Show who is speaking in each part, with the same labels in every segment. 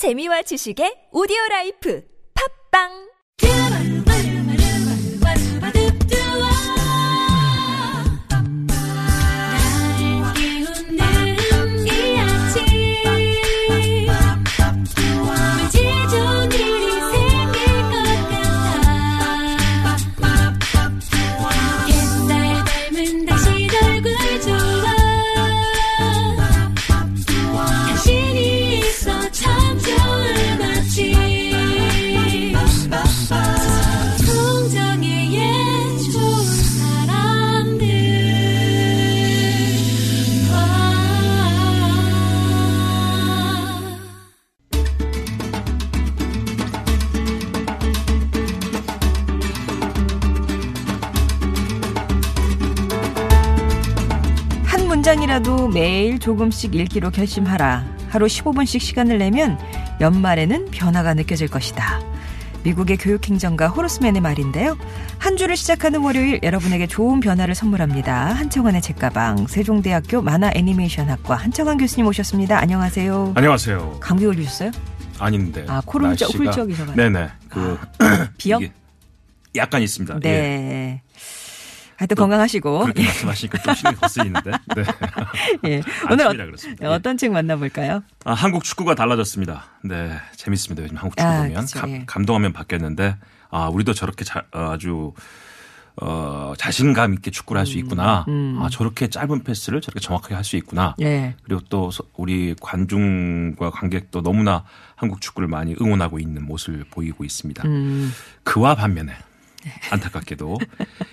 Speaker 1: 재미와 지식의 오디오 라이프. 팝빵
Speaker 2: 한 문장이라도 매일 조금씩 읽기로 결심하라. 하루 15분씩 시간을 내면 연말에는 변화가 느껴질 것이다. 미국의 교육행정가 호르스맨의 말인데요. 한 주를 시작하는 월요일 여러분에게 좋은 변화를 선물합니다. 한청환의 책가방 세종대학교 만화 애니메이션학과 한청환 교수님 오셨습니다. 안녕하세요.
Speaker 3: 안녕하세요.
Speaker 2: 감기 걸리셨어요?
Speaker 3: 아닌데.
Speaker 2: 아, 코를 훌쩍-
Speaker 3: 날씨가-
Speaker 2: 훌쩍 이셔가지고.
Speaker 3: 네네. 그
Speaker 2: 비염?
Speaker 3: 이게 약간 있습니다. 예.
Speaker 2: 네. 하여튼 건강하시고.
Speaker 3: 그렇게 말씀하시니까 좀 신경이 거쓰이는데. 네.
Speaker 2: 예. 오늘
Speaker 3: 그렇습니다. 예.
Speaker 2: 어, 떤 책 만나볼까요?
Speaker 3: 아, 한국 축구가 달라졌습니다. 네, 재밌습니다. 요즘 한국 축구
Speaker 2: 아,
Speaker 3: 보면 감,
Speaker 2: 예.
Speaker 3: 감동하면 바뀌었는데 아, 우리도 저렇게 자, 어, 아주 어, 자신감 있게 축구를 할 수 있구나. 아, 저렇게 짧은 패스를 저렇게 정확하게 할 수 있구나.
Speaker 2: 음, 예.
Speaker 3: 그리고 또 서- 우리 관중과 관객도 너무나 한국 축구를 많이 응원하고 있는 모습을 보이고 있습니다.
Speaker 2: 음.
Speaker 3: 그와 반면에 안타깝게도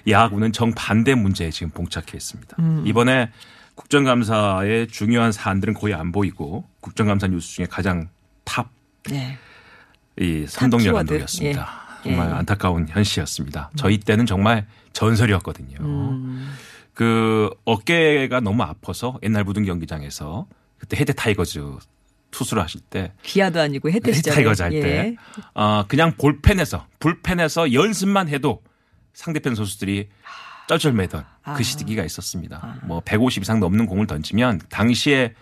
Speaker 3: 야구는 정반대 문제에 지금 봉착해 있습니다.
Speaker 2: 음.
Speaker 3: 이번에 국정감사의 중요한 사안들은 거의 안 보이고 국정감사 뉴스 중에 가장 탑
Speaker 2: 네.
Speaker 3: 이 선동열. 감독이었습니다.
Speaker 2: 예.
Speaker 3: 정말
Speaker 2: 예.
Speaker 3: 안타까운 현실이었습니다. 저희 때는 정말 전설이었거든요.
Speaker 2: 음.
Speaker 3: 그 어깨가 너무 아파서 옛날 무등 경기장에서 그때 해태 타이거즈 투수를 하실 때
Speaker 2: 기아도 아니고 해태.
Speaker 3: 타이거즈 할
Speaker 2: 예.
Speaker 3: 때 어, 그냥 볼펜에서 불펜에서 연습만 해도 상대편 선수들이 쩔쩔매던
Speaker 2: 아.
Speaker 3: 그 시기가 있었습니다. 뭐150 이상 넘는 공을 던지면 당시에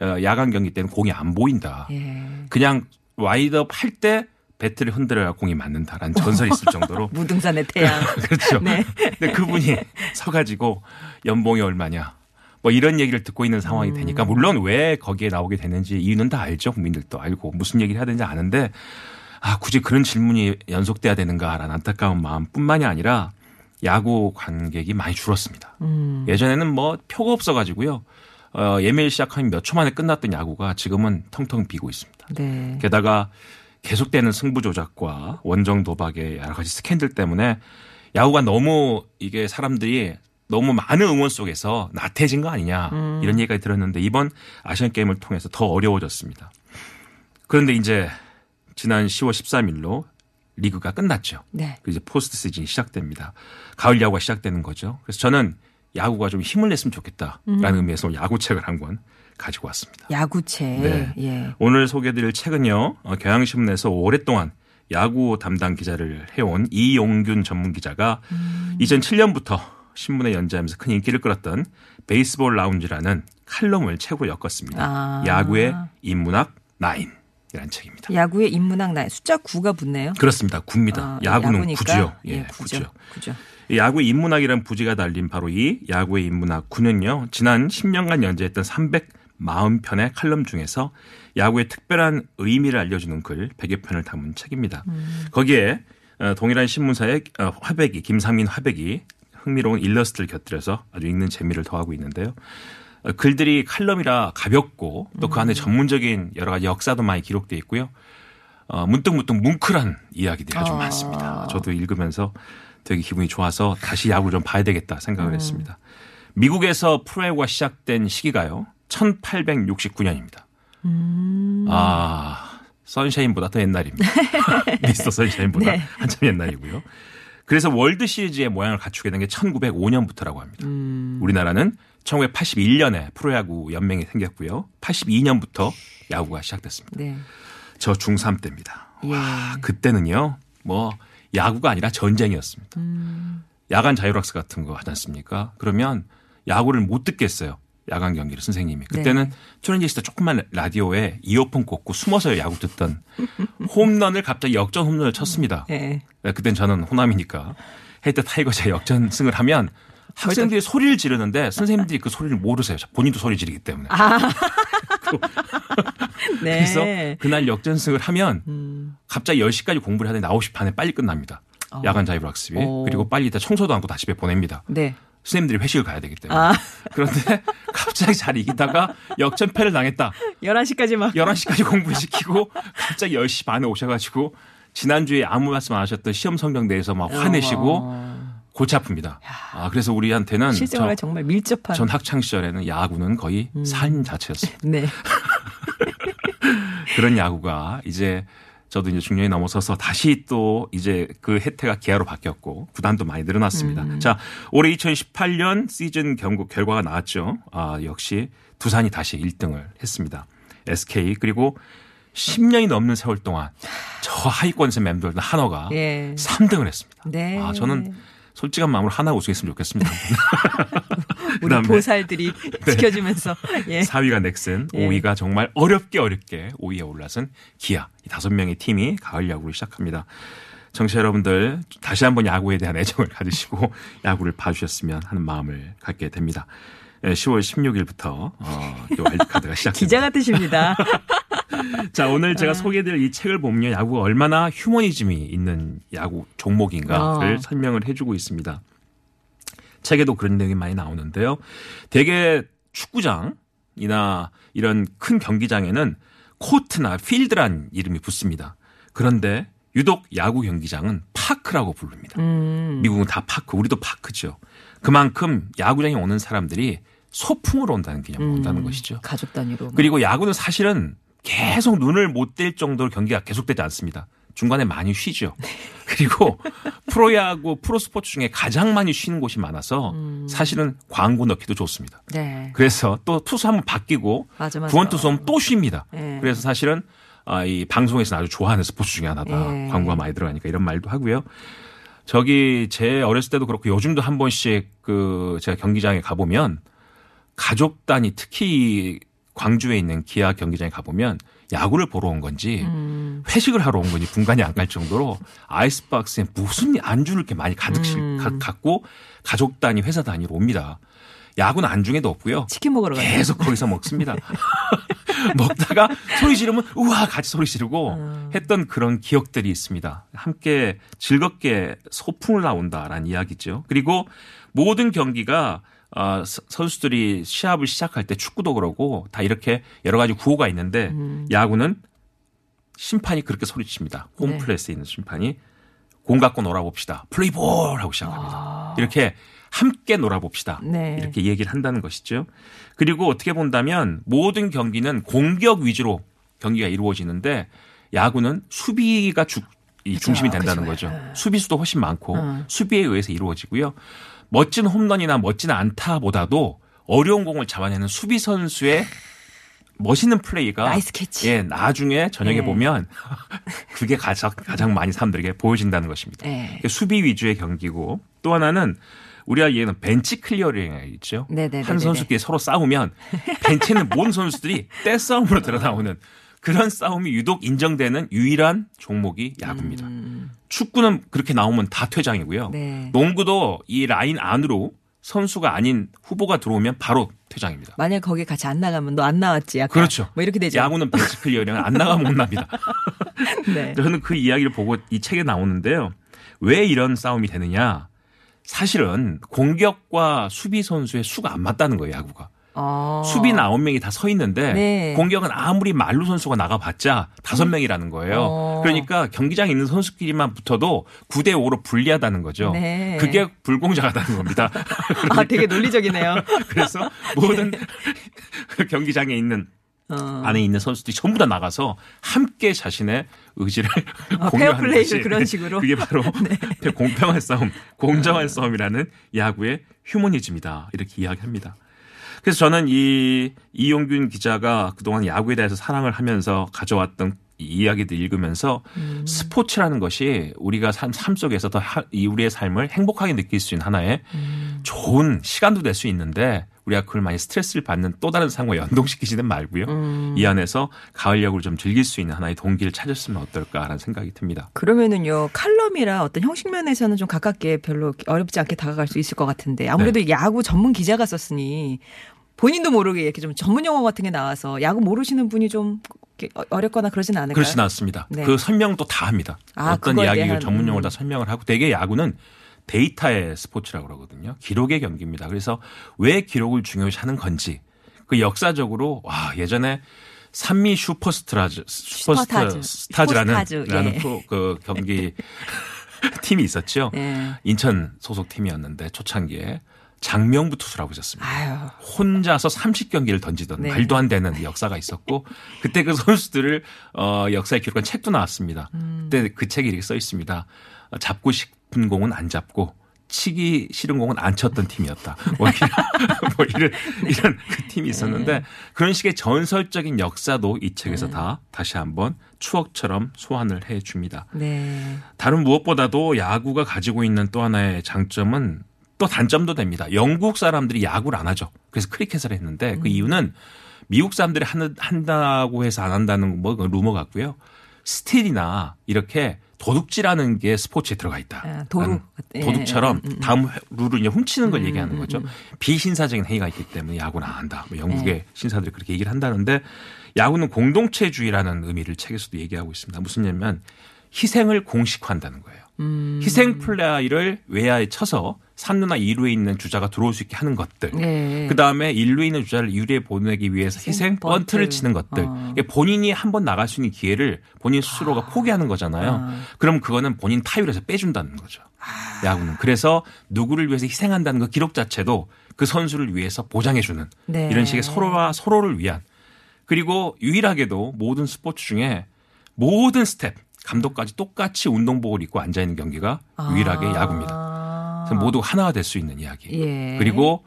Speaker 3: 어, 야간 경기 때는 공이 안 보인다.
Speaker 2: 예.
Speaker 3: 그냥 와인드업 할 때 배트를 흔들어야 공이 맞는다라는 전설이 있을 정도로
Speaker 2: 무등산의 태양.
Speaker 3: 그렇죠.
Speaker 2: 네.
Speaker 3: 근데 그분이 서가지고 연봉이 얼마냐. 뭐 이런 얘기를 듣고 있는 상황이 되니까 물론 왜 거기에 나오게 됐는지 이유는 다 알죠. 국민들도 알고 무슨 얘기를 해야 되는지 아는데 아, 굳이 그런 질문이 연속돼야 되는가라는 안타까운 마음뿐만이 아니라 야구 관객이 많이 줄었습니다.
Speaker 2: 음.
Speaker 3: 예전에는 뭐 표가 없어가지고요. 어, 예매일 시작하면 몇초 만에 끝났던 야구가 지금은 텅텅 비고 있습니다.
Speaker 2: 네.
Speaker 3: 게다가 계속되는 승부 조작과 원정 도박의 여러 가지 스캔들 때문에 야구가 너무 이게 사람들이 너무 많은 응원 속에서 나태해진 거 아니냐 이런 얘기가 들었는데 이번 아시안 게임을 통해서 더 어려워졌습니다. 그런데 이제 지난 10월 13일로 리그가 끝났죠.
Speaker 2: 네.
Speaker 3: 그 이제 포스트 시즌이 시작됩니다. 가을 야구가 시작되는 거죠. 그래서 저는 야구가 좀 힘을 냈으면 좋겠다라는 의미에서 오늘 야구책을 한 권 가지고 왔습니다.
Speaker 2: 야구책.
Speaker 3: 네.
Speaker 2: 예.
Speaker 3: 오늘 소개해드릴 책은요. 어, 경향신문에서 오랫동안 야구 담당 기자를 해온 이용균 전문 기자가 2007년부터 신문에 연재하면서 큰 인기를 끌었던 베이스볼 라운지라는 칼럼을 책으로 엮었습니다.
Speaker 2: 아.
Speaker 3: 야구의 인문학 나인. 이라는 책입니다.
Speaker 2: 야구의 인문학 나 숫자 9가 붙네요.
Speaker 3: 그렇습니다. 구입니다.
Speaker 2: 아,
Speaker 3: 야구는
Speaker 2: 야구니까.
Speaker 3: 구죠. 예,
Speaker 2: 예,
Speaker 3: 구죠.
Speaker 2: 구죠. 구죠.
Speaker 3: 이 야구의 인문학이라는 부지가 달린 바로 이 야구의 인문학 9는요. 지난 10년간 연재했던 340편의 칼럼 중에서 야구의 특별한 의미를 알려주는 글 100여 편을 담은 책입니다. 거기에 어, 동일한 신문사의 어, 화백이 김상민 화백이 흥미로운 일러스트를 곁들여서 아주 읽는 재미를 더하고 있는데요. 어, 글들이 칼럼이라 가볍고 또 그 안에 전문적인 여러 가지 역사도 많이 기록돼 있고요. 어, 문득문득 뭉클한 이야기들이 아주
Speaker 2: 아.
Speaker 3: 많습니다. 저도 읽으면서 되게 기분이 좋아서 다시 야구를 좀 봐야 되겠다 생각을 했습니다. 미국에서 프로야구가 시작된 시기가요. 1869년입니다. 아, 선샤인보다 더 옛날입니다. 미스터 선샤인보다
Speaker 2: 네.
Speaker 3: 한참 옛날이고요. 그래서 월드 시리즈의 모양을 갖추게 된 게 1905년부터라고 합니다. 우리나라는 1981년에 프로야구 연맹이 생겼고요. 82년부터 야구가 시작됐습니다.
Speaker 2: 네.
Speaker 3: 저 중3 때입니다.
Speaker 2: 예.
Speaker 3: 와, 그때는요, 뭐, 야구가 아니라 전쟁이었습니다.
Speaker 2: 음.
Speaker 3: 야간 자율학습 같은 거 하지 않습니까? 그러면 야구를 못 듣겠어요. 야간 경기를 선생님이. 그때는 트랜지스터 조그만 라디오에 이어폰 꽂고 숨어서 야구 듣던 홈런을 갑자기 역전 홈런을 쳤습니다.
Speaker 2: 예.
Speaker 3: 네, 그땐 저는 호남이니까 해태 타이거즈가 역전승을 하면 학생들이 소리를 지르는데 선생님들이 그 소리를 모르세요. 본인도 소리 지르기 때문에.
Speaker 2: 네.
Speaker 3: 그래서 그날 역전승을 하면 갑자기 10시까지 공부를 하더니 9시 반에 빨리 끝납니다. 야간 자율학습이.
Speaker 2: 어.
Speaker 3: 그리고 빨리 다 청소도 않고 다 집에 보냅니다.
Speaker 2: 네.
Speaker 3: 선생님들이 회식을 가야 되기 때문에.
Speaker 2: 아.
Speaker 3: 그런데 갑자기 잘 이기다가 역전패를 당했다.
Speaker 2: 11시까지 막.
Speaker 3: 11시까지 공부시키고 갑자기 10시 반에 오셔가지고 지난주에 아무 말씀 안 하셨던 시험 성경대에서 막 화내시고
Speaker 2: 어.
Speaker 3: 골치 아픕니다. 아, 그래서 우리한테는
Speaker 2: 실생활에
Speaker 3: 저-
Speaker 2: 정말 밀접한.
Speaker 3: 전 학창 시절에는 야구는 거의 삶 자체였어요.
Speaker 2: 네.
Speaker 3: 그런 야구가 이제 저도 이제 중년이 넘어서서 다시 또 이제 그 혜태가 기아로 바뀌었고 구단도 많이 늘어났습니다. 자, 올해 2018년 시즌 경고 결과가 나왔죠. 아, 역시 두산이 다시 1등을 했습니다. SK 그리고 10년이 넘는 세월 동안 저 하위권에서 맴돌던 한화가
Speaker 2: 예.
Speaker 3: 3등을 했습니다.
Speaker 2: 네.
Speaker 3: 아, 저는 솔직한 마음으로 하나 우승했으면 좋겠습니다.
Speaker 2: 우리 보살들이 지켜주면서. 예.
Speaker 3: 4위가 넥슨,
Speaker 2: 예.
Speaker 3: 5위가 정말 어렵게 어렵게 5위에 올라선 기아. 이 다섯 명의 팀이 가을 야구를 시작합니다. 정치 여러분들 다시 한번 야구에 대한 애정을 가지시고 야구를 봐주셨으면 하는 마음을 갖게 됩니다. 예, 10월 16일부터 어, 또 와일드카드가 시작됩니다.
Speaker 2: 기자 같으십니다.
Speaker 3: 자, 오늘
Speaker 2: 아.
Speaker 3: 제가 소개해드릴 이 책을 보면 야구가 얼마나 휴머니즘이 있는 야구 종목인가를
Speaker 2: 어.
Speaker 3: 설명을 해주고 있습니다. 책에도 그런 내용이 많이 나오는데요. 대개 축구장이나 이런 큰 경기장에는 코트나 필드란 이름이 붙습니다. 그런데 유독 야구 경기장은 파크라고 부릅니다.
Speaker 2: 음.
Speaker 3: 미국은 다 파크, 우리도 파크죠. 그만큼 야구장에 오는 사람들이 소풍으로 온다는 개념으로 온다는 것이죠.
Speaker 2: 가족 단위로.
Speaker 3: 그리고 야구는 사실은 계속 눈을 못 뗄 정도로 경기가 계속되지 않습니다. 중간에 많이 쉬죠. 그리고 프로야구, 프로스포츠 중에 가장 많이 쉬는 곳이 많아서 사실은 광고 넣기도 좋습니다.
Speaker 2: 네.
Speaker 3: 그래서 또 투수 한번 바뀌고
Speaker 2: 맞아, 맞아.
Speaker 3: 구원 투수 하면 또 쉽니다.
Speaker 2: 예.
Speaker 3: 그래서 사실은 아, 이 방송에서는 아주 좋아하는 스포츠 중에 하나다.
Speaker 2: 예.
Speaker 3: 광고가 많이 들어가니까 이런 말도 하고요. 저기 제 어렸을 때도 그렇고 요즘도 한 번씩 그 제가 경기장에 가보면 가족 단위 특히 광주에 있는 기아 경기장에 가보면 야구를 보러 온 건지
Speaker 2: 음.
Speaker 3: 회식을 하러 온 건지 분간이 안 갈 정도로 아이스박스에 무슨 안주를 이렇게 많이 가득 실
Speaker 2: 음.
Speaker 3: 가- 갖고 가족 단위 회사 단위로 옵니다. 야구는 안중에도 없고요.
Speaker 2: 치킨 먹으러 가요.
Speaker 3: 계속 거기서 먹습니다. 먹다가 소리 지르면 우와 같이 소리 지르고
Speaker 2: 음.
Speaker 3: 했던 그런 기억들이 있습니다. 함께 즐겁게 소풍을 나온다라는 이야기죠. 그리고 모든 경기가 어, 서- 선수들이 시합을 시작할 때 축구도 그러고 다 이렇게 여러 가지 구호가 있는데
Speaker 2: 음.
Speaker 3: 야구는 심판이 그렇게 소리칩니다.
Speaker 2: 네.
Speaker 3: 홈플레이스에 있는 심판이 공 갖고 놀아봅시다. 플레이볼 하고 시작합니다. 이렇게 함께 놀아봅시다.
Speaker 2: 아. 네.
Speaker 3: 이렇게 얘기를 한다는 것이죠. 그리고 어떻게 본다면 모든 경기는 공격 위주로 경기가 이루어지는데 야구는 수비가 주, 이 중심이 된다는
Speaker 2: 그죠.
Speaker 3: 거죠. 수비수도 훨씬 많고
Speaker 2: 음.
Speaker 3: 수비에 의해서 이루어지고요. 멋진 홈런이나 멋진 안타보다도 어려운 공을 잡아내는 수비 선수의 멋있는 플레이가
Speaker 2: nice catch.
Speaker 3: 예, 나중에 저녁에
Speaker 2: 네.
Speaker 3: 보면 그게 가장 가장 많이 사람들에게 보여진다는 것입니다.
Speaker 2: 네.
Speaker 3: 수비 위주의 경기고 또 하나는 우리가 얘는 벤치 클리어링이 있죠.
Speaker 2: 네네네네네.
Speaker 3: 한 선수끼리 서로 싸우면 벤치는 모든 선수들이 떼싸움으로 들어나오는 그런 싸움이 유독 인정되는 유일한 종목이 야구입니다. 축구는 그렇게 나오면 다 퇴장이고요.
Speaker 2: 음. 네.
Speaker 3: 농구도 이 라인 안으로 선수가 아닌 후보가 들어오면 바로 퇴장입니다.
Speaker 2: 만약 거기 같이 안 나가면 너 안 나왔지. 약간.
Speaker 3: 그렇죠.
Speaker 2: 뭐 이렇게 되죠.
Speaker 3: 야구는 벤치 클리어링은 안 나가면 혼납니다.
Speaker 2: 네.
Speaker 3: 저는 그 이야기를 보고 이 책에 나오는데요. 왜 이런 싸움이 되느냐? 사실은 공격과 수비 선수의 수가 안 맞다는 거예요, 야구가.
Speaker 2: 어.
Speaker 3: 수비는 아홉 명이 다 서 있는데
Speaker 2: 네.
Speaker 3: 공격은 아무리 말루 선수가 나가봤자 다섯 명이라는 거예요.
Speaker 2: 어.
Speaker 3: 그러니까 경기장에 있는 선수끼리만 붙어도 9대 5로 불리하다는 거죠.
Speaker 2: 네.
Speaker 3: 그게 불공정하다는 겁니다.
Speaker 2: 아, 되게 논리적이네요.
Speaker 3: 그래서 모든 경기장에 있는
Speaker 2: 어.
Speaker 3: 안에 있는 선수들이 전부 다 나가서 함께 자신의 의지를
Speaker 2: 아,
Speaker 3: 공유하는 것이
Speaker 2: 그런 식으로? 네.
Speaker 3: 그게 바로 공평한 싸움, 공정한 싸움이라는 야구의 휴머니즘이다 이렇게 이야기합니다. 그래서 저는 이 이용균 기자가 그동안 야구에 대해서 사랑을 하면서 가져왔던 이 이야기들 읽으면서
Speaker 2: 음.
Speaker 3: 스포츠라는 것이 우리가 삶, 삶 속에서 더 하- 이 우리의 삶을 행복하게 느낄 수 있는 하나의
Speaker 2: 음.
Speaker 3: 좋은 시간도 될 수 있는데 우리가 그걸 많이 스트레스를 받는 또 다른 상황에 연동시키지는 말고요.
Speaker 2: 음.
Speaker 3: 이 안에서 가을 야구를 좀 즐길 수 있는 하나의 동기를 찾았으면 어떨까라는 생각이 듭니다.
Speaker 2: 그러면은요 칼럼이라 어떤 형식 면에서는 좀 가깝게 별로 어렵지 않게 다가갈 수 있을 것 같은데 아무래도
Speaker 3: 네.
Speaker 2: 야구 전문 기자가 썼으니 본인도 모르게 이렇게 좀 전문 용어 같은 게 나와서 야구 모르시는 분이 좀 어- 어렵거나 그러진 않을까요?
Speaker 3: 그렇진 않습니다.
Speaker 2: 네.
Speaker 3: 그 설명도 다 합니다.
Speaker 2: 아,
Speaker 3: 어떤 이야기를 전문 용어를
Speaker 2: 음.
Speaker 3: 다 설명을 하고 대개 야구는 데이터의 스포츠라고 그러거든요. 기록의 경기입니다. 그래서 왜 기록을 중요시하는 건지 그 역사적으로 와 예전에 삼미 슈퍼스타즈
Speaker 2: 슈퍼스타즈.
Speaker 3: 슈퍼스타즈라는
Speaker 2: 슈퍼스타즈, 예.
Speaker 3: 라는 프로 그 경기 팀이 있었죠.
Speaker 2: 예.
Speaker 3: 인천 소속 팀이었는데 초창기에 장명부 투수라고 있었습니다.
Speaker 2: 아유.
Speaker 3: 혼자서 30경기를 던지던
Speaker 2: 네.
Speaker 3: 말도 안 되는 역사가 있었고 그때 그 선수들을 어 역사에 기록한 책도 나왔습니다.
Speaker 2: 음.
Speaker 3: 그때 그 책에 이렇게 써 있습니다. 어, 잡고 싶은 공은 안 잡고 치기 싫은 공은 안 쳤던 팀이었다. 뭐 이런, 뭐 이런, 이런 그 팀이 있었는데
Speaker 2: 네.
Speaker 3: 그런 식의 전설적인 역사도 이 책에서 다 다시 한번 추억처럼 소환을 해 줍니다.
Speaker 2: 네.
Speaker 3: 다른 무엇보다도 야구가 가지고 있는 또 하나의 장점은 또 단점도 됩니다. 영국 사람들이 야구를 안 하죠. 그래서 크리켓을 했는데 그 이유는 미국 사람들이 한다고 해서 안 한다는 뭐 루머 같고요. 스틸이나 이렇게 도둑질하는 게 스포츠에 들어가 있다.
Speaker 2: 아, 도둑. 예,
Speaker 3: 도둑처럼
Speaker 2: 음, 음, 음.
Speaker 3: 다음 회- 룰을 이제 훔치는 걸 얘기하는 거죠. 비신사적인 행위가 있기 때문에 야구는 안 한다. 뭐 영국의
Speaker 2: 네.
Speaker 3: 신사들이 그렇게 얘기를 한다는데 야구는 공동체주의라는 의미를 책에서도 얘기하고 있습니다. 무슨 얘기냐면 희생을 공식화한다는 거예요.
Speaker 2: 음.
Speaker 3: 희생 플레이를 외야에 쳐서 3루나 2루에 있는 주자가 들어올 수 있게 하는 것들.
Speaker 2: 네.
Speaker 3: 그 다음에 1루에 있는 주자를 2루에 보내기 위해서
Speaker 2: 희생
Speaker 3: 희생
Speaker 2: 번트.
Speaker 3: 번트를 치는 것들.
Speaker 2: 어.
Speaker 3: 본인이 한 번 나갈 수 있는 기회를 본인 스스로가 포기하는 거잖아요.
Speaker 2: 아.
Speaker 3: 그럼 그거는 본인 타율에서 빼준다는 거죠.
Speaker 2: 아.
Speaker 3: 야구는. 그래서 누구를 위해서 희생한다는 그 기록 자체도 그 선수를 위해서 보장해주는
Speaker 2: 네.
Speaker 3: 이런 식의 서로와 서로를 위한 그리고 유일하게도 모든 스포츠 중에 모든 스텝 감독까지 똑같이 운동복을 입고 앉아 있는 경기가 유일하게
Speaker 2: 아.
Speaker 3: 야구입니다. 그래서 모두 하나가 될 수 있는 이야기.
Speaker 2: 예.
Speaker 3: 그리고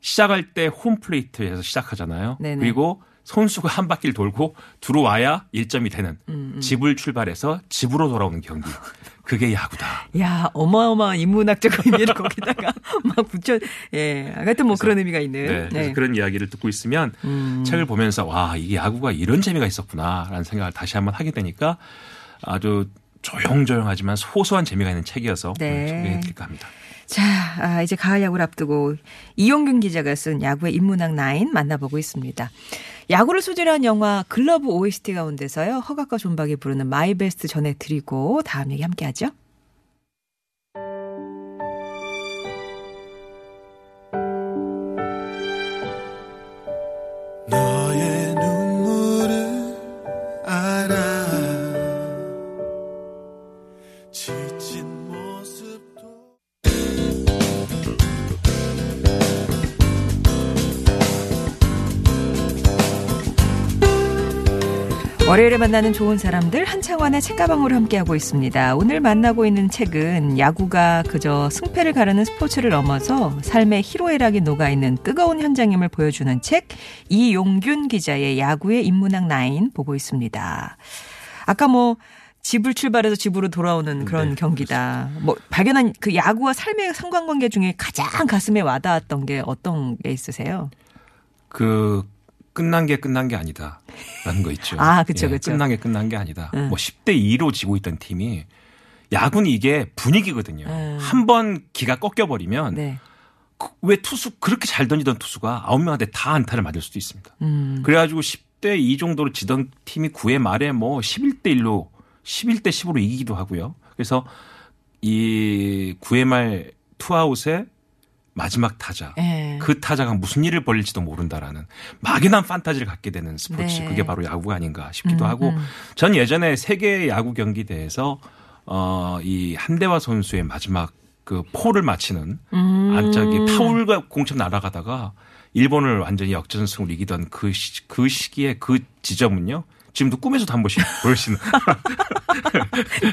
Speaker 3: 시작할 때 홈플레이트에서 시작하잖아요.
Speaker 2: 네네.
Speaker 3: 그리고 선수가 한 바퀴를 돌고 들어와야 1점이 되는
Speaker 2: 음,
Speaker 3: 집을 출발해서 집으로 돌아오는 경기. 그게 야구다.
Speaker 2: 야, 어마어마한 인문학적 의미를 거기다가 막 붙여, 예. 하여튼 뭐 그런 의미가 있는.
Speaker 3: 네. 그래서
Speaker 2: 네.
Speaker 3: 그런 이야기를 듣고 있으면
Speaker 2: 음.
Speaker 3: 책을 보면서 와, 이게 야구가 이런 재미가 있었구나라는 생각을 다시 한번 하게 되니까 아주 조용조용하지만 소소한 재미가 있는 책이어서
Speaker 2: 네.
Speaker 3: 오늘 소개해 드릴까 합니다.
Speaker 2: 자, 아, 이제 가을 야구를 앞두고 이용균 기자가 쓴 야구의 인문학 9 만나보고 있습니다. 야구를 소재로 한 영화 글러브 OST 가운데서요. 허각과 존박이 부르는 My Best 전해드리고 다음 얘기 함께 하죠. 월요일에 만나는 좋은 사람들 한창환의 책가방으로 함께하고 있습니다. 오늘 만나고 있는 책은 야구가 그저 승패를 가르는 스포츠를 넘어서 삶의 희로애락이 녹아있는 뜨거운 현장임을 보여주는 책 이용균 기자의 야구의 인문학 9 보고 있습니다. 아까 뭐 집을 출발해서 집으로 돌아오는 그런
Speaker 3: 네,
Speaker 2: 경기다. 뭐 발견한 그 야구와 삶의 상관관계 중에 가장 가슴에 와닿았던 게 어떤 게 있으세요?
Speaker 3: 그 끝난 게 끝난 게 아니다 라는 거 있죠.
Speaker 2: 아, 그쵸,
Speaker 3: 예,
Speaker 2: 그쵸.
Speaker 3: 끝난 게 끝난 게 아니다.
Speaker 2: 응.
Speaker 3: 뭐 10대 2로 지고 있던 팀이 야구는 이게 분위기거든요.
Speaker 2: 응.
Speaker 3: 한번 기가 꺾여 버리면
Speaker 2: 네.
Speaker 3: 왜 투수 그렇게 잘 던지던 투수가 9명한테 다 안타를 맞을 수도 있습니다.
Speaker 2: 음.
Speaker 3: 그래가지고 10대 2 정도로 지던 팀이 9회 말에 뭐 11대 1로 11대 10으로 이기기도 하고요. 그래서 이 9회 말 투아웃에 마지막 타자.
Speaker 2: 예.
Speaker 3: 그 타자가 무슨 일을 벌일지도 모른다라는 막연한 판타지를 갖게 되는 스포츠.
Speaker 2: 네.
Speaker 3: 그게 바로 야구가 아닌가 싶기도
Speaker 2: 음,
Speaker 3: 하고
Speaker 2: 음.
Speaker 3: 전 예전에 세계 야구 경기 대회에서 어, 이 한대화 선수의 마지막 그 포를 마치는
Speaker 2: 음.
Speaker 3: 안짝이 파울과 공처럼 날아가다가 일본을 완전히 역전승으로 이기던 그, 시, 그 시기에 그 지점은요. 지금도 꿈에서도 한 번씩 있는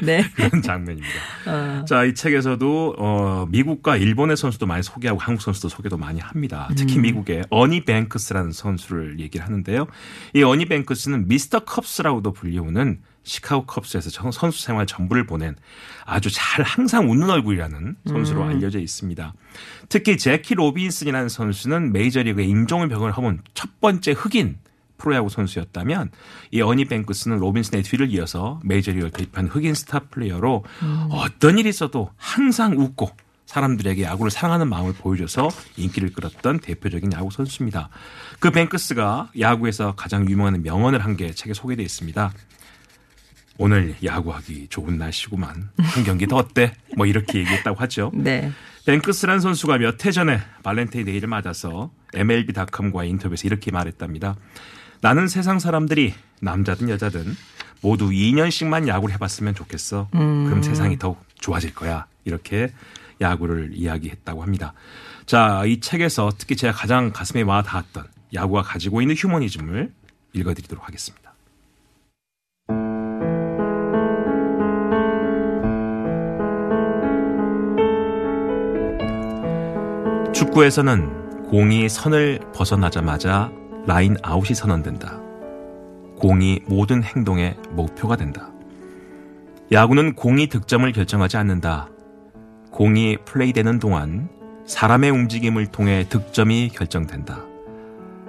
Speaker 2: 네.
Speaker 3: 그런 장면입니다.
Speaker 2: 어.
Speaker 3: 자, 이 책에서도 어 미국과 일본의 선수도 많이 소개하고 한국 선수도 소개도 많이 합니다. 특히
Speaker 2: 음.
Speaker 3: 미국의 어니 뱅크스라는 선수를 얘기를 하는데요. 이 어니 뱅크스는 미스터 컵스라고도 불리우는 시카고 컵스에서 전- 선수 생활 전부를 보낸 아주 잘 항상 웃는 얼굴이라는 선수로 알려져 있습니다. 특히 재키 로빈슨이라는 선수는 메이저리그에 인종의 벽을 허문 첫 번째 흑인 프로야구 선수였다면 이 어니 뱅크스는 로빈슨의 뒤를 이어서 메이저리그를 데뷔한 흑인 스타 플레이어로 어떤 일이 있어도 항상 웃고 사람들에게 야구를 사랑하는 마음을 보여줘서 인기를 끌었던 대표적인 야구 선수입니다. 그 뱅크스가 야구에서 가장 유명한 명언을 한 게 책에 소개되어 있습니다. 오늘 야구하기 좋은 날씨구만. 한 경기 더 어때? 뭐 이렇게 얘기했다고 하죠.
Speaker 2: 네.
Speaker 3: 뱅크스란 선수가 몇 해 전에 발렌타인 데이를 맞아서 MLB.com과의 인터뷰에서 이렇게 말했답니다. 나는 세상 사람들이 남자든 여자든 모두 2년씩만 야구를 해봤으면 좋겠어. 그럼 세상이 더욱 좋아질 거야. 이렇게 야구를 이야기했다고 합니다. 자, 이 책에서 특히 제가 가장 가슴에 와 닿았던 야구가 가지고 있는 휴머니즘을 읽어드리도록 하겠습니다. 축구에서는 공이 선을 벗어나자마자 라인 아웃이 선언된다. 공이 모든 행동의 목표가 된다. 야구는 공이 득점을 결정하지 않는다. 공이 플레이되는 동안 사람의 움직임을 통해 득점이 결정된다.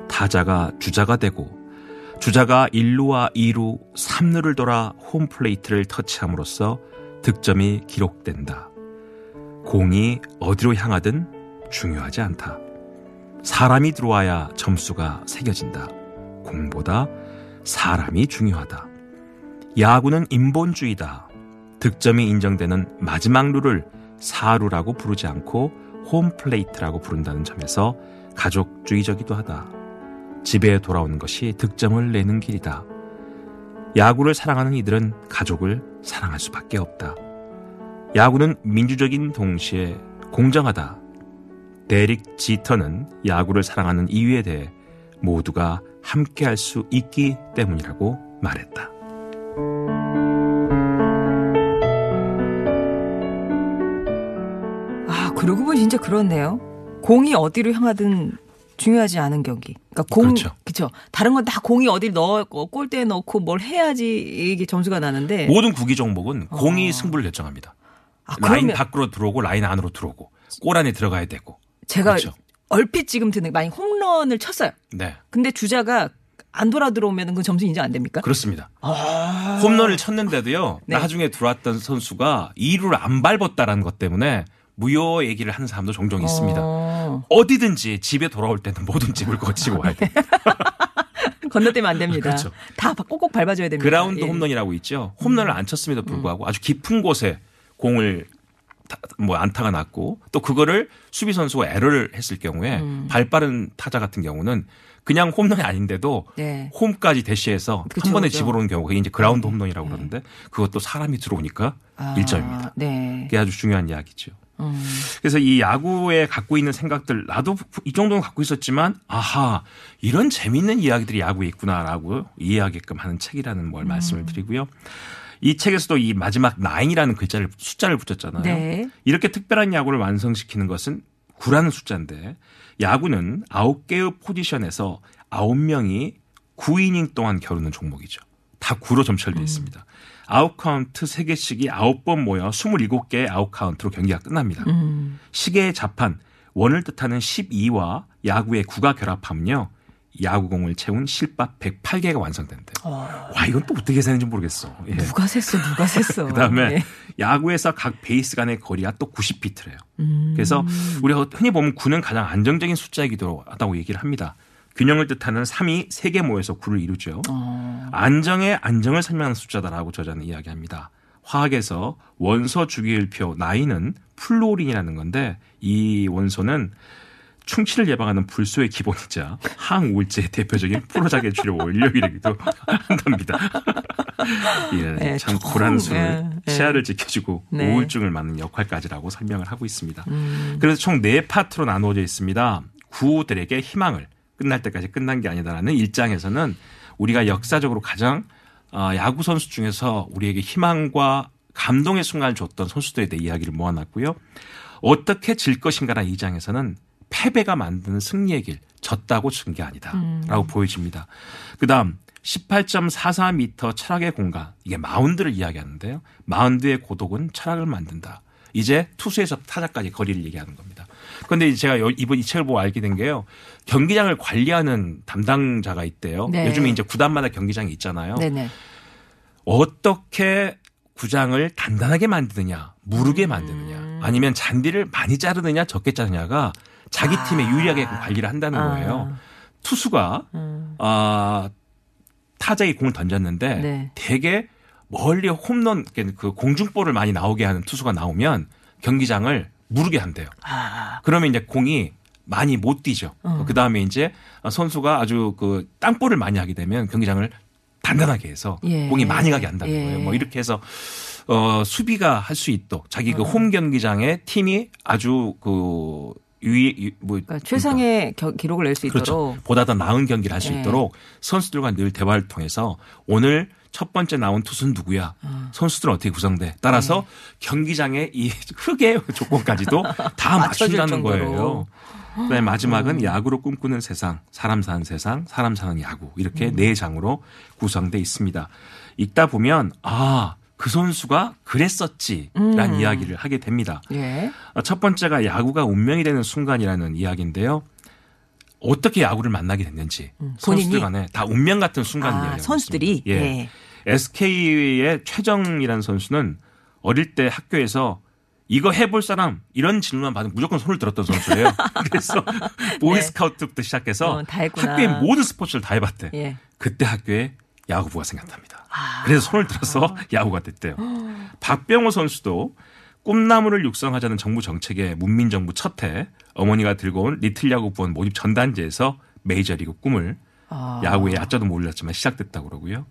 Speaker 3: 타자가 주자가 되고 주자가 1루와 2루, 3루를 돌아 홈플레이트를 터치함으로써 득점이 기록된다. 공이 어디로 향하든 중요하지 않다. 사람이 들어와야 점수가 새겨진다. 공보다 사람이 중요하다. 야구는 인본주의다. 득점이 인정되는 마지막 룰을 사루라고 부르지 않고 홈플레이트라고 부른다는 점에서 가족주의적이기도 하다. 집에 돌아오는 것이 득점을 내는 길이다. 야구를 사랑하는 이들은 가족을 사랑할 수밖에 없다. 야구는 민주적인 동시에 공정하다. 데릭 지터는 야구를 사랑하는 이유에 대해 모두가 함께 할 수 있기 때문이라고 말했다.
Speaker 2: 아, 그러고 보니 진짜 그렇네요. 공이 어디로 향하든 중요하지 않은 경기. 그러니까 공,
Speaker 3: 그렇죠.
Speaker 2: 그쵸. 다른 건 다 공이 어디를 넣고 골대에 넣고 뭘 해야지 이게 점수가 나는데.
Speaker 3: 모든 구기 종목은 공이 승부를 결정합니다.
Speaker 2: 아,
Speaker 3: 라인
Speaker 2: 그러면
Speaker 3: 밖으로 들어오고 라인 안으로 들어오고 골 안에 들어가야 되고.
Speaker 2: 제가
Speaker 3: 그렇죠.
Speaker 2: 얼핏 지금 드는 만약 홈런을 쳤어요.
Speaker 3: 네.
Speaker 2: 근데 주자가 안 돌아 들어오면 그 점수 인정 안 됩니까?
Speaker 3: 그렇습니다. 홈런을 쳤는데도요.
Speaker 2: 네.
Speaker 3: 나중에 들어왔던 선수가 2루를 안 밟았다라는 것 때문에 무효 얘기를 하는 사람도 종종 있습니다.
Speaker 2: 어,
Speaker 3: 어디든지 집에 돌아올 때는 모든 집을 거치고 와야 돼요.
Speaker 2: 건너뛰면 안 됩니다.
Speaker 3: 그렇죠.
Speaker 2: 다 꼭꼭 밟아줘야 됩니다.
Speaker 3: 그라운드
Speaker 2: 예.
Speaker 3: 홈런이라고 있죠. 홈런을 안 쳤음에도 불구하고 아주 깊은 곳에 공을 다- 뭐 안타가 났고 또 그거를 수비 선수가 에러를 했을 경우에
Speaker 2: 음.
Speaker 3: 발 빠른 타자 같은 경우는 그냥 홈런이 아닌데도
Speaker 2: 네.
Speaker 3: 홈까지 대시해서
Speaker 2: 그쵸,
Speaker 3: 한 번에
Speaker 2: 그쵸.
Speaker 3: 집어오는 경우가 그게 이제 그라운드 홈런이라고 그러는데 그것도 사람이 들어오니까
Speaker 2: 아,
Speaker 3: 1점입니다.
Speaker 2: 네.
Speaker 3: 그게 아주 중요한 이야기죠.
Speaker 2: 음.
Speaker 3: 그래서 이 야구에 갖고 있는 생각들 나도 이 정도는 갖고 있었지만 아하 이런 재밌는 이야기들이 야구에 있구나라고 이해하게끔 하는 책이라는
Speaker 2: 음.
Speaker 3: 걸 말씀을 드리고요. 이 책에서도 이 마지막 nine이라는 글자를 숫자를 붙였잖아요.
Speaker 2: 네.
Speaker 3: 이렇게 특별한 야구를 완성시키는 것은 구라는 숫자인데 야구는 아홉 개의 포지션에서 아홉 명이 9이닝 동안 겨루는 종목이죠. 다 구로 점철되어 있습니다. 아웃 카운트 3개씩이 9번 모여 27개의 아웃 카운트로 경기가 끝납니다.
Speaker 2: 음.
Speaker 3: 시계의 자판, 원을 뜻하는 12와 야구의 9가 결합하면요. 야구공을 채운 실밥 108개가 완성된대요. 와, 이건 또 어떻게 계산했는지 모르겠어. 예.
Speaker 2: 누가 셌어, 누가 셌어.
Speaker 3: 그다음에
Speaker 2: 네.
Speaker 3: 야구에서 각 베이스 간의 거리가 또 90피트래요.
Speaker 2: 음.
Speaker 3: 그래서 우리가 흔히 보면 9는 가장 안정적인 숫자이기도 하다고 얘기를 합니다. 균형을 뜻하는 3이 3개 모여서 9를 이루죠.
Speaker 2: 어.
Speaker 3: 안정의 안정을 설명하는 숫자다라고 저자는 이야기합니다. 화학에서 원소 주기율표 nine은 플로린이라는 건데 이 원소는 충치를 예방하는 불소의 기본이자 항우울제의 대표적인 프로작의 주요 원료이기도 한답니다. 예,
Speaker 2: 네,
Speaker 3: 참
Speaker 2: 조금,
Speaker 3: 불안수를
Speaker 2: 예, 예.
Speaker 3: 치아를 지켜주고
Speaker 2: 네.
Speaker 3: 우울증을 막는 역할까지라고 설명을 하고 있습니다.
Speaker 2: 음.
Speaker 3: 그래서 총 네 파트로 나누어져 있습니다. 구들에게 희망을 끝날 때까지 끝난 게 아니다라는 일장에서는 우리가 역사적으로 가장 어, 야구 선수 중에서 우리에게 희망과 감동의 순간을 줬던 선수들에 대해 이야기를 모아놨고요. 어떻게 질 것인가라는 이 장에서는 패배가 만드는 승리의 길, 졌다고 진게 아니다라고 보여집니다. 그다음 18.44m 철학의 공간. 이게 마운드를 이야기하는데요. 마운드의 고독은 철학을 만든다. 이제 투수에서 타자까지 거리를 얘기하는 겁니다. 그런데 제가 요- 이번 이 책을 보고 알게 된 게요. 경기장을 관리하는 담당자가 있대요.
Speaker 2: 네.
Speaker 3: 요즘에 이제 구단마다 경기장이 있잖아요.
Speaker 2: 네네.
Speaker 3: 어떻게 구장을 단단하게 만드느냐, 무르게 만드느냐, 아니면 잔디를 많이 자르느냐, 적게 자르냐가 자기 팀에 유리하게 관리를 한다는
Speaker 2: 아.
Speaker 3: 거예요. 투수가
Speaker 2: 음.
Speaker 3: 아 타자에 공을 던졌는데
Speaker 2: 네.
Speaker 3: 되게 멀리 홈런 그 공중볼을 많이 나오게 하는 투수가 나오면 경기장을 무르게 한대요.
Speaker 2: 아.
Speaker 3: 그러면 이제 공이 많이 못 뛰죠.
Speaker 2: 어.
Speaker 3: 그 다음에 이제 선수가 아주 그 땅볼을 많이 하게 되면 경기장을 단단하게 해서
Speaker 2: 예.
Speaker 3: 공이 많이 가게 한다는
Speaker 2: 예.
Speaker 3: 거예요. 뭐 이렇게 해서 어 수비가 할 수 있도록 자기
Speaker 2: 어.
Speaker 3: 그홈 경기장에 팀이 아주 그 유- 뭐
Speaker 2: 그러니까 최상의 겨- 기록을 낼수
Speaker 3: 그렇죠.
Speaker 2: 있도록.
Speaker 3: 보다 더 나은 경기를 할수
Speaker 2: 예.
Speaker 3: 있도록 선수들과 늘 대화를 통해서 오늘 첫 번째 나온 투수는 누구야? 선수들은 어떻게 구성돼? 따라서
Speaker 2: 네.
Speaker 3: 경기장의 이 흙의 조건까지도 다 맞춘다는. 거예요. 그다음에 마지막은
Speaker 2: 음.
Speaker 3: 야구로 꿈꾸는 세상, 사람 사는 세상, 사람 사는 야구 이렇게
Speaker 2: 음.
Speaker 3: 네 장으로 구성돼 있습니다. 읽다 보면 아, 그 선수가 그랬었지라는
Speaker 2: 음.
Speaker 3: 이야기를 하게 됩니다.
Speaker 2: 예.
Speaker 3: 어, 첫 번째가 야구가 운명이 되는 순간이라는 이야기인데요. 어떻게 야구를 만나게 됐는지
Speaker 2: 음,
Speaker 3: 선수들? 간에 다 운명 같은 순간을
Speaker 2: 아, 선수들이?
Speaker 3: 예.
Speaker 2: 예.
Speaker 3: SK의 최정이라는 선수는 어릴 때 학교에서 이거 해볼 사람 이런 질문만 받으면 무조건 손을 들었던 선수예요. 그래서 보이스카우트부터 시작해서
Speaker 2: 어.
Speaker 3: 학교의 모든 스포츠를 다 해봤대.
Speaker 2: 예.
Speaker 3: 그때 학교에 야구부가 생겼답니다.
Speaker 2: 아.
Speaker 3: 그래서 손을 들어서 야구가 됐대요. 박병호 선수도 꿈나무를 육성하자는 정부 정책의 문민정부 첫 해 어머니가 들고 온 리틀 야구 부원 모집 전단지에서 메이저리그 꿈을
Speaker 2: 아.
Speaker 3: 야구에 야자도 몰랐지만 시작됐다고 그러고요.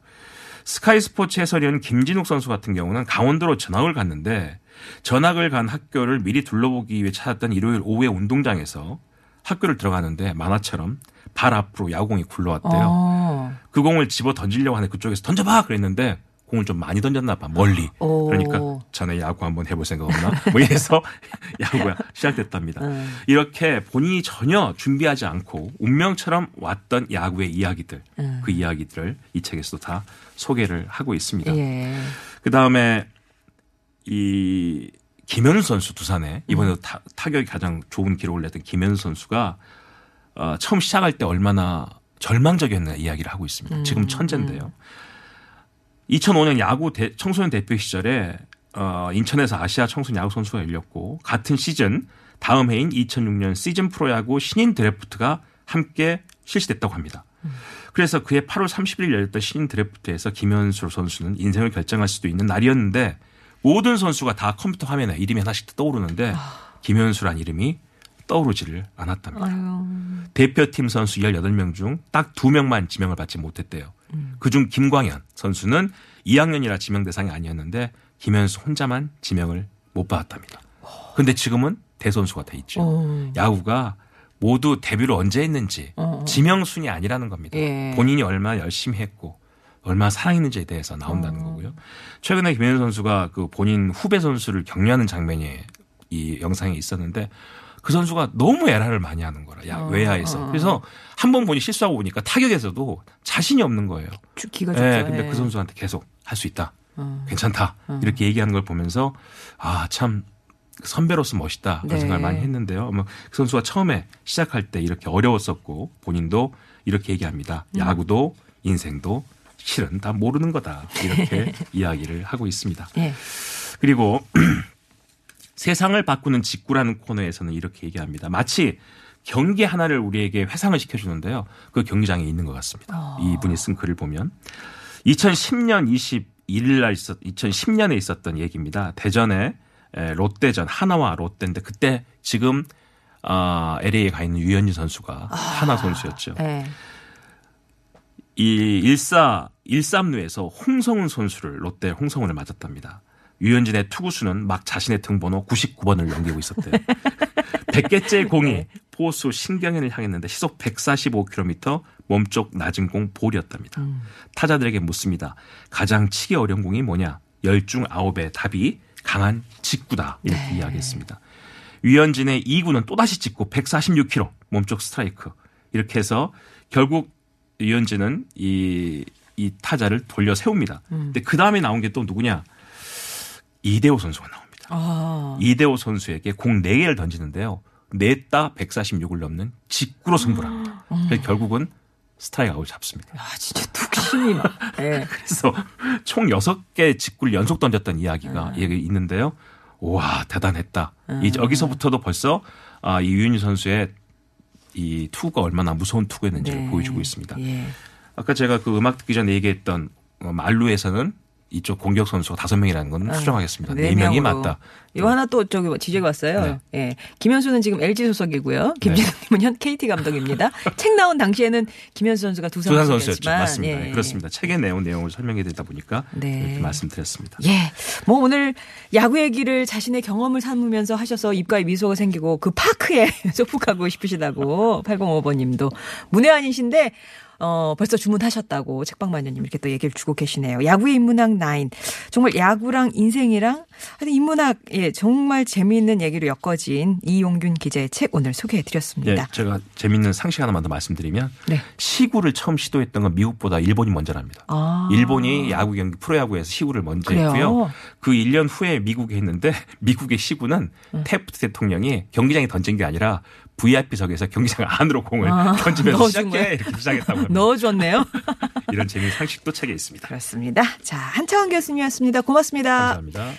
Speaker 3: 스카이 스포츠 해설위원 김진욱 선수 같은 경우는 강원도로 전학을 갔는데 전학을 간 학교를 미리 둘러보기 위해 찾았던 일요일 오후에 운동장에서 학교를 들어가는데 만화처럼 발 앞으로 야구공이 굴러왔대요.
Speaker 2: 어.
Speaker 3: 그 공을 집어 던지려고 하는데 그쪽에서 던져봐 그랬는데 공을 좀 많이 던졌나 봐 멀리.
Speaker 2: 오.
Speaker 3: 그러니까 전에 야구 한번 해볼 생각 없나? 뭐 이래서 야구가 시작됐답니다.
Speaker 2: 음.
Speaker 3: 이렇게 본인이 전혀 준비하지 않고 운명처럼 왔던 야구의 이야기들,
Speaker 2: 음.
Speaker 3: 그 이야기들을 이 책에서도 다 소개를 하고 있습니다.
Speaker 2: 예.
Speaker 3: 그 다음에 이 김현우 선수 두산에 이번에도
Speaker 2: 음.
Speaker 3: 타, 타격이 가장 좋은 기록을 냈던 김현우 선수가 어, 처음 시작할 때 얼마나 절망적이었나 이야기를 하고 있습니다.
Speaker 2: 음.
Speaker 3: 지금 천재인데요. 2005년 야구 대- 청소년 대표 시절에 어, 인천에서 아시아 청소년 야구 선수가 열렸고 같은 시즌 다음 해인 2006년 시즌 프로야구 신인 드래프트가 함께 실시됐다고 합니다. 그래서 그해 8월 30일 열렸던 신인 드래프트에서 김현수 선수는 인생을 결정할 수도 있는 날이었는데 모든 선수가 다 컴퓨터 화면에 이름이 하나씩 떠오르는데 김현수란 이름이 떠오르지를 않았답니다.
Speaker 2: 아유.
Speaker 3: 대표팀 선수 18명 중 딱 2명만 지명을 받지 못했대요. 그중 김광현 선수는 2학년이라 지명 대상이 아니었는데 김현수 혼자만 지명을 못 받았답니다. 근데 지금은 대선수가 돼 있죠.
Speaker 2: 어.
Speaker 3: 야구가 모두 데뷔를 언제 했는지
Speaker 2: 어.
Speaker 3: 지명 순이 아니라는 겁니다.
Speaker 2: 예.
Speaker 3: 본인이 얼마나 열심히 했고 얼마나 사랑했는지에 대해서 나온다는
Speaker 2: 어.
Speaker 3: 거고요. 최근에 김현수 선수가 그 본인 후배 선수를 격려하는 장면이 이 영상에 있었는데 그 선수가 너무 에라를 많이 하는 거라. 야,
Speaker 2: 어,
Speaker 3: 외야에서.
Speaker 2: 어.
Speaker 3: 그래서 한 번 보니 실수하고 보니까 타격에서도 자신이 없는 거예요.
Speaker 2: 주- 기가 좋죠.
Speaker 3: 예, 근데
Speaker 2: 예.
Speaker 3: 그 선수한테 계속 할 수 있다.
Speaker 2: 어.
Speaker 3: 괜찮다. 이렇게 얘기하는 걸 보면서 아, 참 선배로서 멋있다. 그런
Speaker 2: 네.
Speaker 3: 생각을 많이 했는데요. 뭐그 선수가 처음에 시작할 때 이렇게 어려웠었고 본인도 이렇게 얘기합니다.
Speaker 2: 음.
Speaker 3: 야구도 인생도 실은 다 모르는 거다. 이렇게 이야기를 하고 있습니다.
Speaker 2: 예.
Speaker 3: 그리고 세상을 바꾸는 직구라는 코너에서는 이렇게 얘기합니다. 마치 경기 하나를 우리에게 회상을 시켜주는데요. 그 경기장에 있는 것 같습니다. 이분이 쓴 글을 보면 2010년 21일 날 있었 2010년에 있었던 얘기입니다. 대전에 에, 롯데전 하나와 롯데인데 그때 지금 아, LA에 가 있는 유현진 선수가 하나 선수였죠.
Speaker 2: 예.
Speaker 3: 이 14, 13루에서 홍성훈 선수를 롯데 홍성훈을 맞았답니다. 유현진의 투구수는 막 자신의 등번호 99번을 넘기고 있었대요. 100개째 공이 포수 신경현을 향했는데 시속 145km 몸쪽 낮은 공 볼이었답니다. 타자들에게 묻습니다. 가장 치기 어려운 공이 뭐냐? 10중 9의 답이 강한 직구다. 이렇게 이야기했습니다. 유현진의 2구는 또다시 찍고 146km 몸쪽 스트라이크. 이렇게 해서 결국 유현진은 이 이 타자를 돌려 세웁니다.
Speaker 2: 음.
Speaker 3: 근데 그 다음에 나온 게 또 누구냐? 이대호 선수가 나옵니다.
Speaker 2: 아.
Speaker 3: 이대호 선수에게 공 4개를 던지는데요. 냈다 146을 넘는 직구로 승부를 합니다. 그래서 결국은 스트라이크 아웃을 잡습니다.
Speaker 2: 야, 진짜 툭심이 막. 예.
Speaker 3: 그래서 총 6개 직구를 연속 던졌던 이야기가
Speaker 2: 네.
Speaker 3: 여기 있는데요. 와, 대단했다. 이 여기서부터도 벌써 아, 이 유현유 선수의 이 투구가 얼마나 무서운 투구였는지를
Speaker 2: 네.
Speaker 3: 보여주고 있습니다.
Speaker 2: 예.
Speaker 3: 아까 제가 그 음악 듣기 전에 얘기했던 어, 말루에서는 이쪽 공격 선수가 다섯 명이라는 건 수정하겠습니다. 네 명이
Speaker 2: 명으로.
Speaker 3: 맞다.
Speaker 2: 이거 하나 또 저기 지적이 왔어요.
Speaker 3: 네.
Speaker 2: 예. 김현수는 지금 LG 소속이고요. 김진호님은 현 KT 감독입니다. 책 나온 당시에는 김현수 선수가 두산
Speaker 3: 두산.
Speaker 2: 선수였지만
Speaker 3: 맞습니다.
Speaker 2: 예.
Speaker 3: 네, 그렇습니다. 책에 내용 내용을 설명해 드리다 보니까
Speaker 2: 네.
Speaker 3: 이렇게 말씀드렸습니다.
Speaker 2: 예. 뭐 오늘 야구 얘기를 자신의 경험을 삼으면서 하셔서 입가에 미소가 생기고 그 파크에 소풍하고 싶으시다고 805번님도 문외한이신데 어, 벌써 주문하셨다고 책방마녀님 이렇게 또 얘기를 주고 계시네요. 야구의 인문학 9. 정말 야구랑 인생이랑 하여튼 인문학, 예, 정말 재미있는 얘기로 엮어진 이용균 기자의 책 오늘 소개해
Speaker 3: 예,
Speaker 2: 드렸습니다.
Speaker 3: 제가 재밌는 상식 하나만 더 말씀드리면
Speaker 2: 네.
Speaker 3: 시구를 처음 시도했던 건 미국보다 일본이 먼저랍니다.
Speaker 2: 아.
Speaker 3: 일본이 야구 경기 프로야구에서 시구를 먼저
Speaker 2: 그래요?
Speaker 3: 했고요. 그 1년 후에 미국에 했는데 미국의 시구는
Speaker 2: 음.
Speaker 3: 테프트 대통령이 경기장에 던진 게 아니라 VIP석에서 경기장 안으로 공을
Speaker 2: 아,
Speaker 3: 던지면서 시작해? 이렇게 시작했다고 합니다.
Speaker 2: 넣어줬네요.
Speaker 3: 이런 재미있는 상식도 책에 있습니다.
Speaker 2: 그렇습니다. 자, 한창원 교수님이었습니다. 고맙습니다.
Speaker 3: 감사합니다.